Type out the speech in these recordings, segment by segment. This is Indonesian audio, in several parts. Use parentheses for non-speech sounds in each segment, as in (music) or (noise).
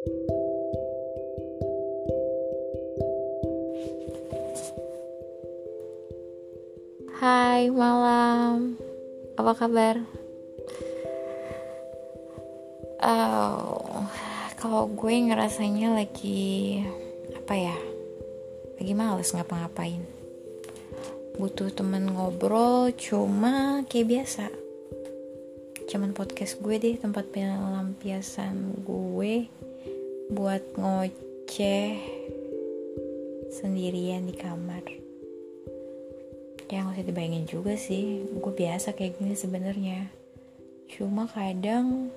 Hai malam, apa kabar? Oh, kalau gue ngerasanya lagi apa ya? Lagi males ngapa-ngapain. Butuh temen ngobrol, cuma kayak biasa. Cuman podcast gue deh tempat pelampiasan gue buat ngoceh sendirian di kamar. Ya nggak usah dibayangin juga sih. Gue biasa kayak gini sebenarnya. Cuma kadang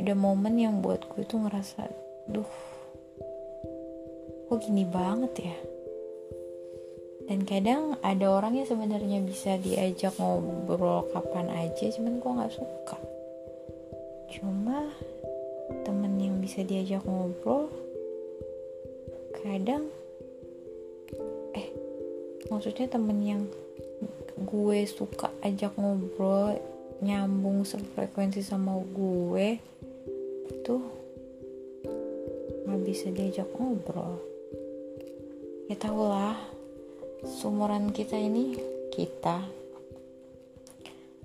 ada momen yang buat gue tuh ngerasa duh kok gini banget ya? Dan kadang ada orang yang sebenarnya bisa diajak ngobrol kapan aja cuman gue nggak suka bisa diajak ngobrol kadang eh maksudnya temen yang gue suka ajak ngobrol nyambung sefrekuensi sama gue tuh nggak bisa diajak ngobrol. Ya tau lah sumuran kita ini kita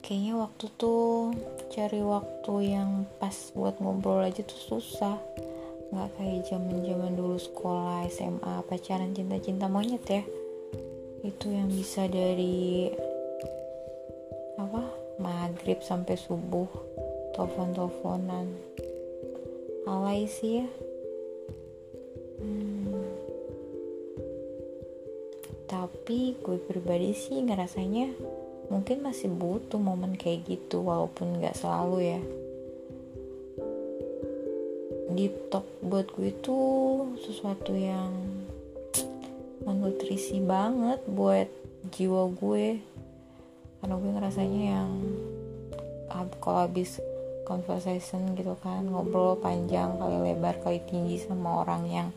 kayaknya waktu tuh cari waktu yang pas buat ngobrol aja tuh susah. Nggak kayak zaman zaman dulu sekolah SMA pacaran cinta cinta monyet ya. Itu yang bisa dari apa maghrib sampai subuh telepon teleponan alay sih ya. Hmm. tapi gue pribadi sih ngerasanya mungkin masih butuh momen kayak gitu walaupun nggak selalu ya. Deep talk buat gue itu sesuatu yang menutrisi banget buat jiwa gue. Karena gue ngerasanya yang kalau habis conversation gitu kan ngobrol panjang kali lebar kali tinggi sama orang yang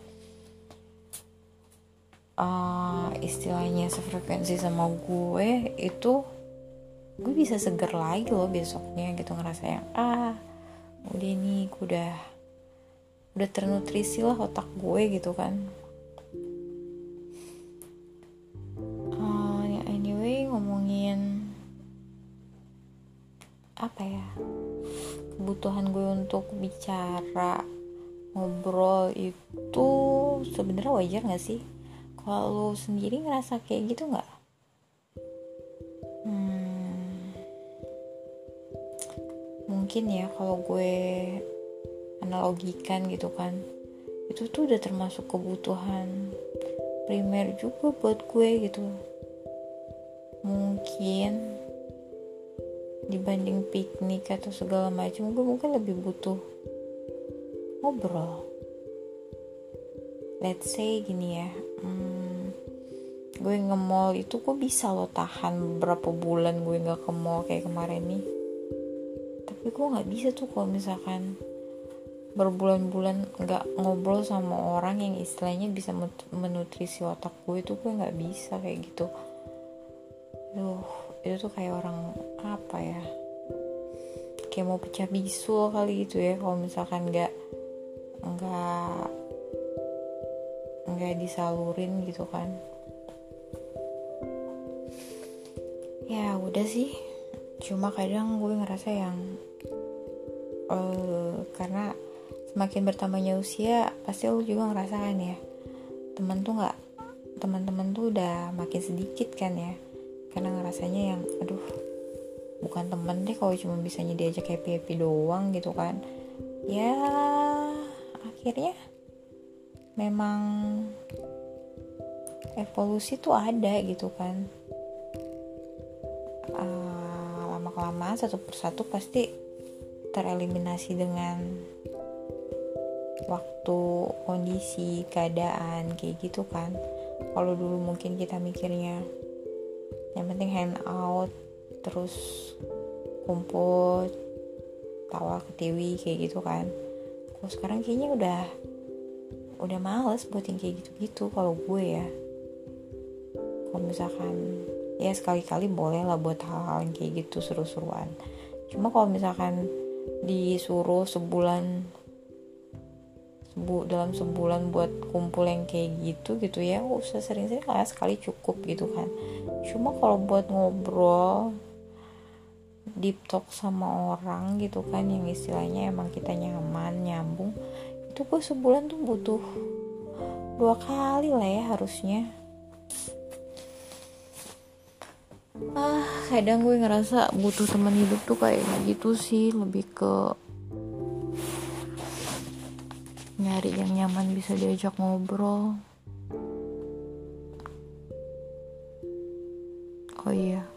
uh, istilahnya sefrekuensi sama gue itu gue bisa seger lagi loh besoknya gitu ngerasa yang ah udah nih gue udah udah ternutrisi lah otak gue gitu kan. Apa ya kebutuhan gue untuk bicara ngobrol itu sebenarnya wajar gak sih? Kalau sendiri ngerasa kayak gitu nggak mungkin ya kalau gue analogikan gitu kan. Itu tuh udah termasuk kebutuhan primer juga buat gue gitu. Mungkin dibanding piknik atau segala macam gue mungkin lebih butuh ngobrol. Let's say gini ya hmm, gue nge-mall itu gue bisa lo tahan berapa bulan gue nggak ke mall kayak kemarin nih tapi gue nggak bisa tuh kalau misalkan berbulan-bulan nggak ngobrol sama orang yang istilahnya bisa menutrisi otak gue itu gue nggak bisa kayak gitu. Duh, itu tuh kayak orang apa ya? Kayak mau pecah bisul kali gitu ya kalau misalkan nggak nggak nggak disalurin gitu kan. Ya udah sih cuma kadang gue ngerasa yang uh, karena semakin bertambahnya usia pasti lo juga ngerasakan ya temen tuh nggak teman-teman tuh udah makin sedikit kan ya. Karena ngerasanya yang aduh bukan temen deh kalau cuma bisanya diajak happy happy doang gitu kan. Ya akhirnya memang evolusi tuh ada gitu kan. Uh, lama kelamaan satu persatu pasti tereliminasi dengan waktu kondisi keadaan kayak gitu kan. Kalau dulu mungkin kita mikirnya yang penting hang out terus kumpul tawa ke TV kayak gitu kan. Kalau sekarang kayaknya udah udah males buat yang kayak gitu-gitu kalau gue ya. Kalau misalkan ya sekali-kali boleh lah buat hal-hal yang kayak gitu seru-seruan. Cuma kalau misalkan disuruh sebulan sebu dalam sebulan buat kumpul yang kayak gitu gitu ya. Gak usah sering-sering lah sekali cukup gitu kan. Cuma kalau buat ngobrol deep talk sama orang gitu kan yang istilahnya emang kita nyaman nyambung itu gue sebulan tuh butuh dua kali lah ya harusnya ah kadang gue ngerasa butuh teman hidup tuh kayak gitu sih lebih ke nyari yang nyaman bisa diajak ngobrol. Oh iya.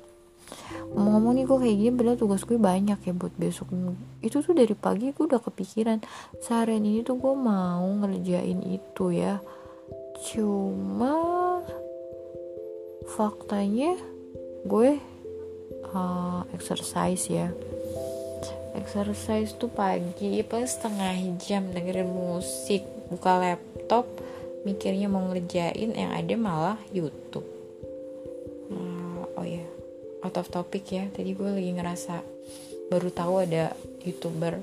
Ngomong-ngomong nih gue kayak gini? Padahal tugas gue banyak ya buat besok. Itu tuh dari pagi gue udah kepikiran. Seharian ini tuh gue mau ngerjain itu ya. Cuma faktanya gue uh, exercise ya. Exercise tuh pagi paling setengah jam dengerin musik buka laptop mikirnya mau ngerjain yang ada malah YouTube. Uh, oh ya yeah. out of topic ya. Tadi gue lagi ngerasa baru tahu ada youtuber.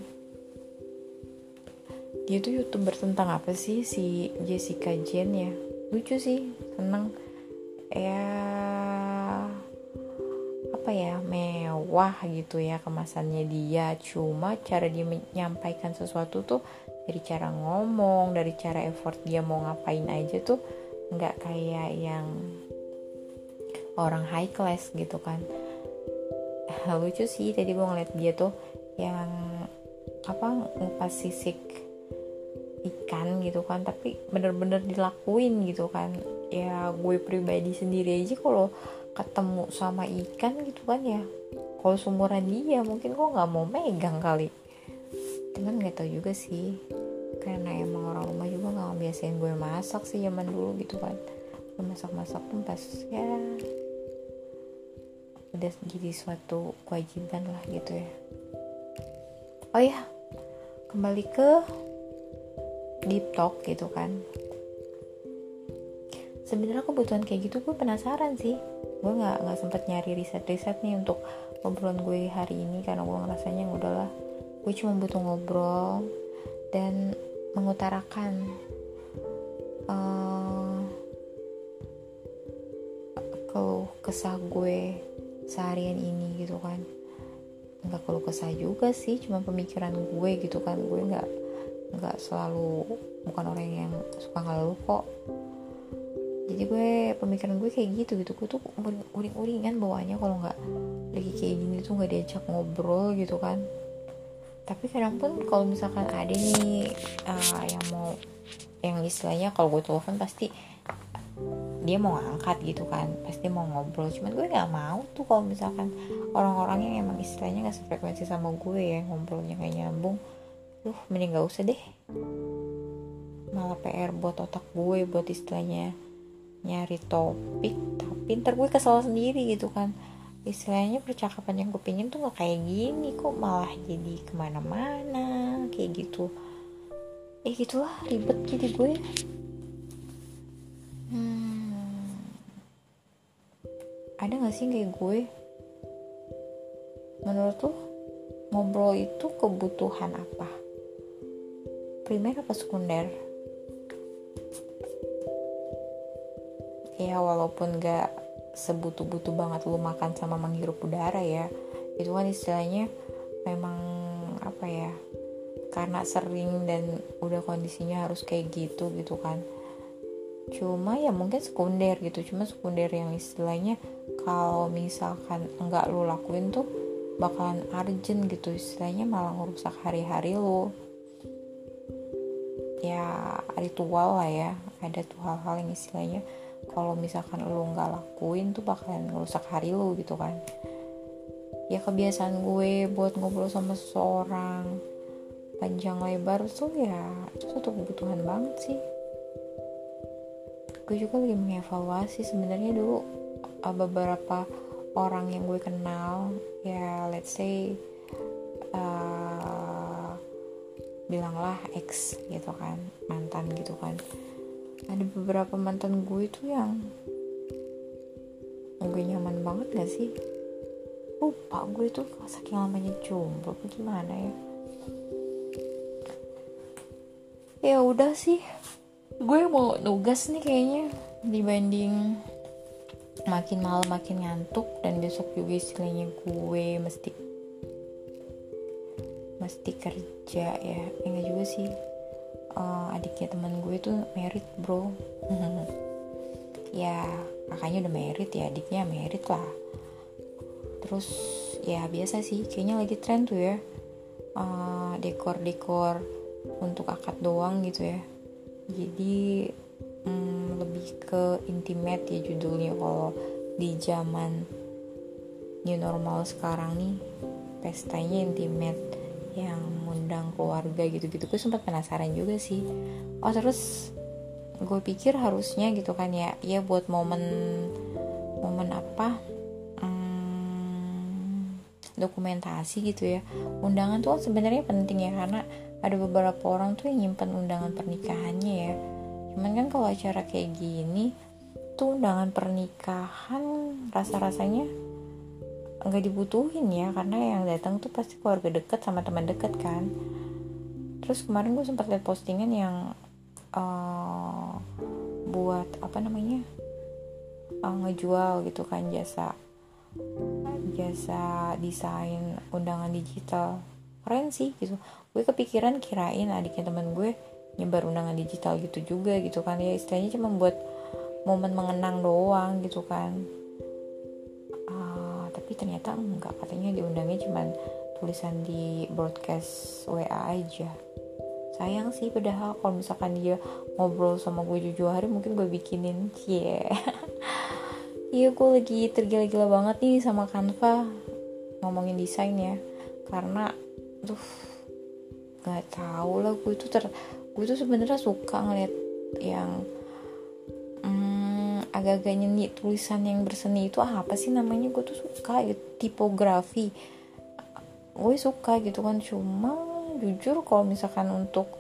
Dia tuh youtuber tentang apa sih? Si Jessica Jen ya. Lucu sih seneng. Ya apa ya mewah gitu ya kemasannya dia. Cuma cara dia menyampaikan sesuatu tuh dari cara ngomong dari cara effort dia mau ngapain aja tuh nggak kayak yang orang high class gitu kan. (laughs) Lucu sih tadi gue ngeliat dia tuh yang apa ngupas sisik ikan gitu kan tapi bener-bener dilakuin gitu kan. Ya gue pribadi sendiri aja kalau ketemu sama ikan gitu kan ya. Kalau sumuran dia mungkin gue nggak mau megang kali. Cuman nggak tahu juga sih. Karena emang orang rumah juga nggak biasain gue masak sih zaman dulu gitu kan. Gue masak-masak pun pas ya udah jadi suatu kewajiban lah gitu ya. Oh ya kembali ke deep talk gitu kan sebenarnya kebutuhan kayak gitu gue penasaran sih. Gue nggak nggak sempet nyari riset-riset nih untuk ngobrolan gue hari ini karena gue ngerasanya udahlah. Gue cuma butuh ngobrol dan mengutarakan uh, keluh kesah gue seharian ini gitu kan. Nggak keluh kesah juga sih cuma pemikiran gue gitu kan. Gue nggak nggak selalu bukan orang yang suka ngeluh kok jadi gue pemikiran gue kayak gitu gitu. Gue tuh uring-uringan bawahnya kalau nggak lagi kayak gini tuh nggak diajak ngobrol gitu kan. Tapi kadang pun kalau misalkan ada nih uh, yang mau yang istilahnya kalau gue telepon pasti dia mau ngangkat gitu kan pasti mau ngobrol. Cuman gue nggak mau tuh kalau misalkan orang-orang yang emang istilahnya nggak sefrekuensi sama gue ya ngobrolnya kayak nyambung duh mending gak usah deh. Malah PR buat otak gue buat istilahnya nyari topik tapi ntar gue kesel sendiri gitu kan. Istilahnya percakapan yang gue pingin tuh gak kayak gini kok malah jadi ke mana-mana kayak gitu. Eh gitulah ribet jadi gue. Hmm, ada gak sih kayak gue? Menurut tuh ngobrol itu kebutuhan apa? Primer apa sekunder ya walaupun gak sebutu-butu banget lu makan sama menghirup udara ya itu kan istilahnya memang apa ya karena sering dan udah kondisinya harus kayak gitu gitu kan. Cuma ya mungkin sekunder gitu cuma sekunder yang istilahnya kalau misalkan enggak lu lakuin tuh bakalan urgent gitu istilahnya malah ngerusak hari-hari lo ya ritual lah ya ada tuh hal-hal yang istilahnya kalau misalkan lo nggak lakuin tuh bakalan ngerusak hari lo gitu kan. Ya kebiasaan gue buat ngobrol sama seseorang panjang lebar tuh ya itu satu kebutuhan banget sih. Gue juga lagi mengevaluasi sebenarnya dulu uh, beberapa orang yang gue kenal ya let's say uh, bilanglah ex gitu kan mantan gitu kan ada beberapa mantan gue itu yang gue nyaman banget gak sih? Lupa gue tuh saking lamanya jomblo gimana ya? Ya udah sih gue mau nugas nih kayaknya dibanding makin malam makin ngantuk dan besok juga istilahnya gue mesti mesti kerja ya. Enggak juga sih uh, adiknya teman gue tuh merit bro. Ya kakaknya udah merit ya adiknya merit lah. Terus ya biasa sih kayaknya lagi tren tuh ya. Uh, dekor-dekor untuk akad doang gitu ya. Jadi hmm, lebih ke intimate ya judulnya. Kalau di zaman new normal sekarang nih pestanya intimate yang mengundang keluarga gitu-gitu. Gue sempat penasaran juga sih. Oh terus gue pikir harusnya gitu kan ya. Ya buat momen momen apa? Hmm, dokumentasi gitu ya. Undangan tuh sebenarnya penting ya karena ada beberapa orang tuh yang nyimpan undangan pernikahannya ya. Cuman kan kalau acara kayak gini tuh undangan pernikahan rasa-rasanya nggak dibutuhin ya karena yang datang tuh pasti keluarga deket sama teman deket kan. Terus kemarin gue sempat lihat postingan yang uh, buat apa namanya uh, ngejual gitu kan jasa jasa desain undangan digital. Keren sih gitu. Gue kepikiran kirain adiknya teman gue nyebar undangan digital gitu juga gitu kan. Ya istilahnya cuma buat momen mengenang doang gitu kan ternyata enggak. Katanya diundangnya cuma tulisan di broadcast WA aja. Sayang sih padahal kalau misalkan dia ngobrol sama gue jujur hari mungkin gue bikinin. Cie yeah. (laughs) iya gue lagi tergila-gila banget nih sama Canva. Ngomongin desain ya. Karena tuh nggak tahu lah gue tuh ter gue tuh sebenarnya suka ngeliat yang agak-agak nyanyi tulisan yang berseni itu apa sih namanya? Gue tuh suka gitu tipografi. Gue suka gitu kan cuma jujur kalau misalkan untuk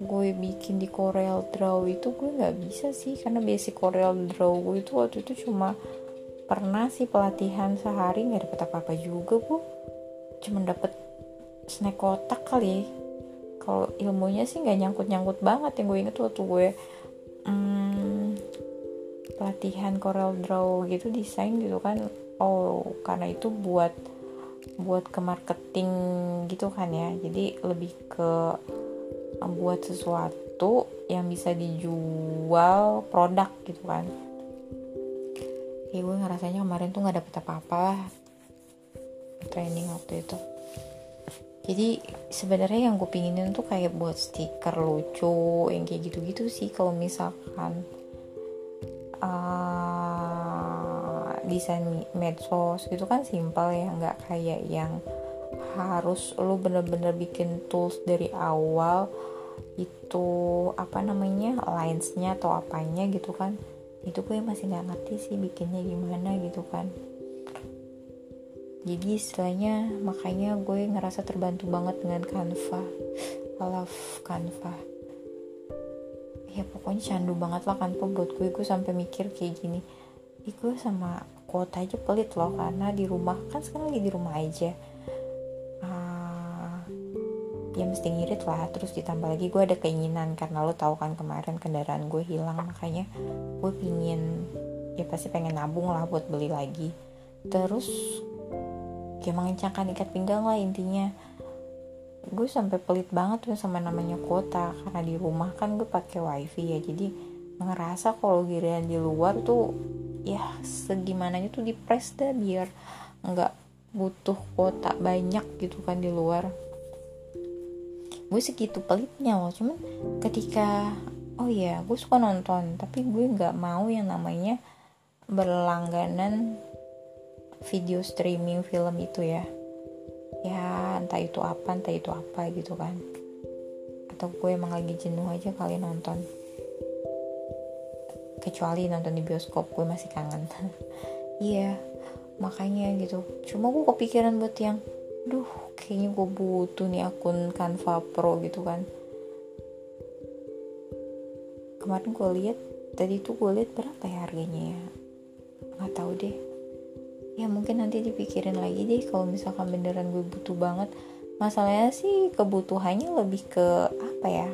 gue bikin di Corel Draw itu gue nggak bisa sih karena basic Corel Draw gue itu waktu itu cuma pernah sih pelatihan sehari nggak dapet apa-apa juga bu. Cuma dapet snack kotak kali kalau ilmunya sih nggak nyangkut-nyangkut banget yang gue inget waktu gue pelatihan Corel Draw gitu desain gitu kan. Oh karena itu buat buat ke marketing gitu kan ya. Jadi lebih ke buat sesuatu yang bisa dijual produk gitu kan. Ya gue ngerasanya kemarin tuh nggak dapet apa-apa lah training waktu itu. Jadi sebenarnya yang gue pinginin tuh kayak buat stiker lucu yang kayak gitu-gitu sih kalau misalkan uh, desain medsos gitu kan simpel ya nggak kayak yang harus lo bener-bener bikin tools dari awal itu apa namanya linesnya atau apanya gitu kan. Itu gue masih nggak ngerti sih bikinnya gimana gitu kan. Jadi istilahnya makanya gue ngerasa terbantu banget dengan Canva. I love Canva ya pokoknya candu banget lah Canva buat gue gue sampai mikir kayak gini. Ih, gue sama kuota aja pelit loh karena di rumah kan sekarang lagi di rumah aja. Uh, ya mesti ngirit lah terus ditambah lagi gue ada keinginan karena lo tahu kan kemarin kendaraan gue hilang makanya gue pingin ya pasti pengen nabung lah buat beli lagi. Terus kayak mengencangkan ikat pinggang lah intinya gue sampai pelit banget tuh sama namanya kuota. Karena di rumah kan gue pakai wifi ya. Jadi ngerasa kalau giliran di luar tuh ya segimananya tuh di press dah biar nggak butuh kuota banyak gitu kan di luar. Gue segitu pelitnya loh. Cuman ketika oh ya gue suka nonton. Tapi gue nggak mau yang namanya berlangganan video streaming film itu ya. Ya entah itu apa entah itu apa gitu kan. Atau gue emang lagi jenuh aja kali nonton. Kecuali nonton di bioskop gue masih kangen. (laughs) Iya makanya gitu. Cuma gue kepikiran buat yang duh kayaknya gue butuh nih akun Canva Pro gitu kan. Kemarin gue lihat tadi tuh gue lihat berapa ya harganya ya? Nggak tahu deh ya mungkin nanti dipikirin lagi deh kalau misalkan beneran gue butuh banget. Masalahnya sih kebutuhannya lebih ke apa ya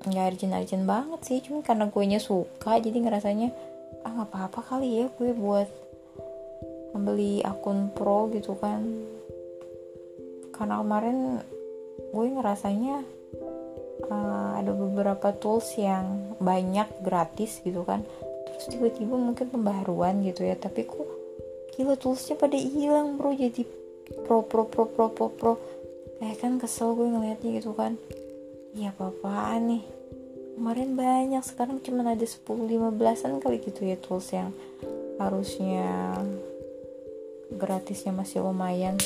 nggak urgent-urgent banget sih. Cuma karena gue nya suka jadi ngerasanya ah nggak apa-apa kali ya gue buat membeli akun pro gitu kan. Karena kemarin gue ngerasanya uh, ada beberapa tools yang banyak gratis gitu kan. Terus tiba-tiba mungkin pembaruan gitu ya. Tapi kok gila toolsnya pada hilang bro. Jadi pro pro pro pro pro pro. Kayak kan kesel gue ngeliatnya gitu kan. Iya apa-apaan nih? Kemarin banyak sekarang cuma ada 10-15an kali gitu ya tools yang harusnya gratisnya masih lumayan.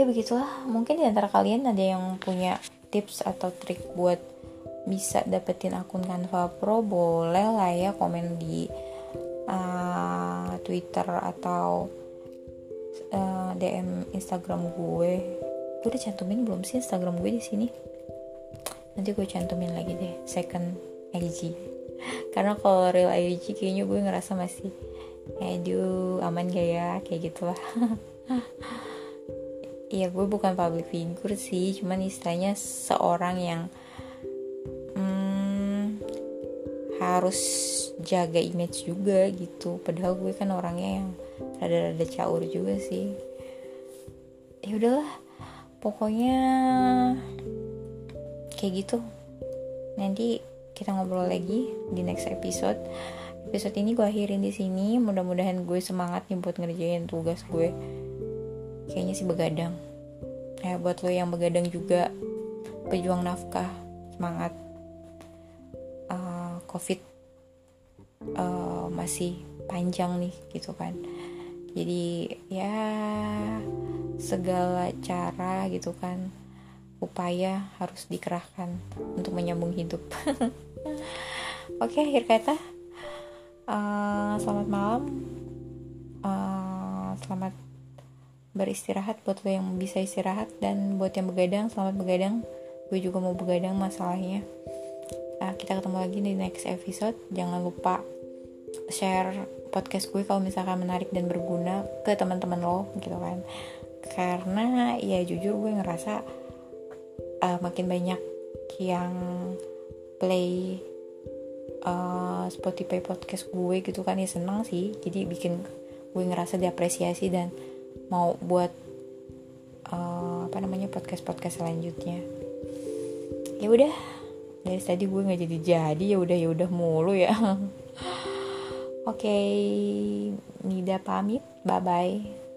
Ya begitulah. Mungkin di antara kalian ada yang punya tips atau trik buat bisa dapetin akun Canva Pro? Boleh lah ya komen di uh, Twitter atau uh, DM Instagram gue. Gue udah cantumin belum sih Instagram gue di sini? Nanti gue cantumin lagi deh second IG (laughs) karena kalau real IG kayaknya gue ngerasa masih aduh aman gak ya? Kayak gitulah. (laughs) Iya gue bukan public figure sih Cuman istilahnya seorang yang Harus jaga image juga gitu. Padahal gue kan orangnya yang Rada-rada caur juga sih. Ya udahlah pokoknya kayak gitu. Nanti kita ngobrol lagi di next episode. Episode ini gue akhirin di sini. Mudah-mudahan gue semangat nih buat ngerjain tugas gue. Kayaknya sih begadang. Ya buat lo yang begadang juga pejuang nafkah semangat covid uh, masih panjang nih gitu kan. Jadi ya segala cara gitu kan upaya harus dikerahkan untuk menyambung hidup. (laughs) Oke akhir kata uh, selamat malam. Uh, selamat beristirahat buat lo yang bisa istirahat dan buat yang begadang selamat begadang. Gue juga mau begadang masalahnya uh, kita ketemu lagi di next episode. Jangan lupa share podcast gue kalau misalkan menarik dan berguna ke teman-teman lo gitu kan. Karena ya jujur gue ngerasa uh, makin banyak yang play uh, Spotify podcast gue gitu kan ya seneng sih. Jadi bikin gue ngerasa diapresiasi dan mau buat uh, apa namanya podcast podcast selanjutnya. Ya udah dari tadi gue nggak jadi jadi ya udah ya udah mulu ya. (laughs) Oke okay, Nida pamit. Bye bye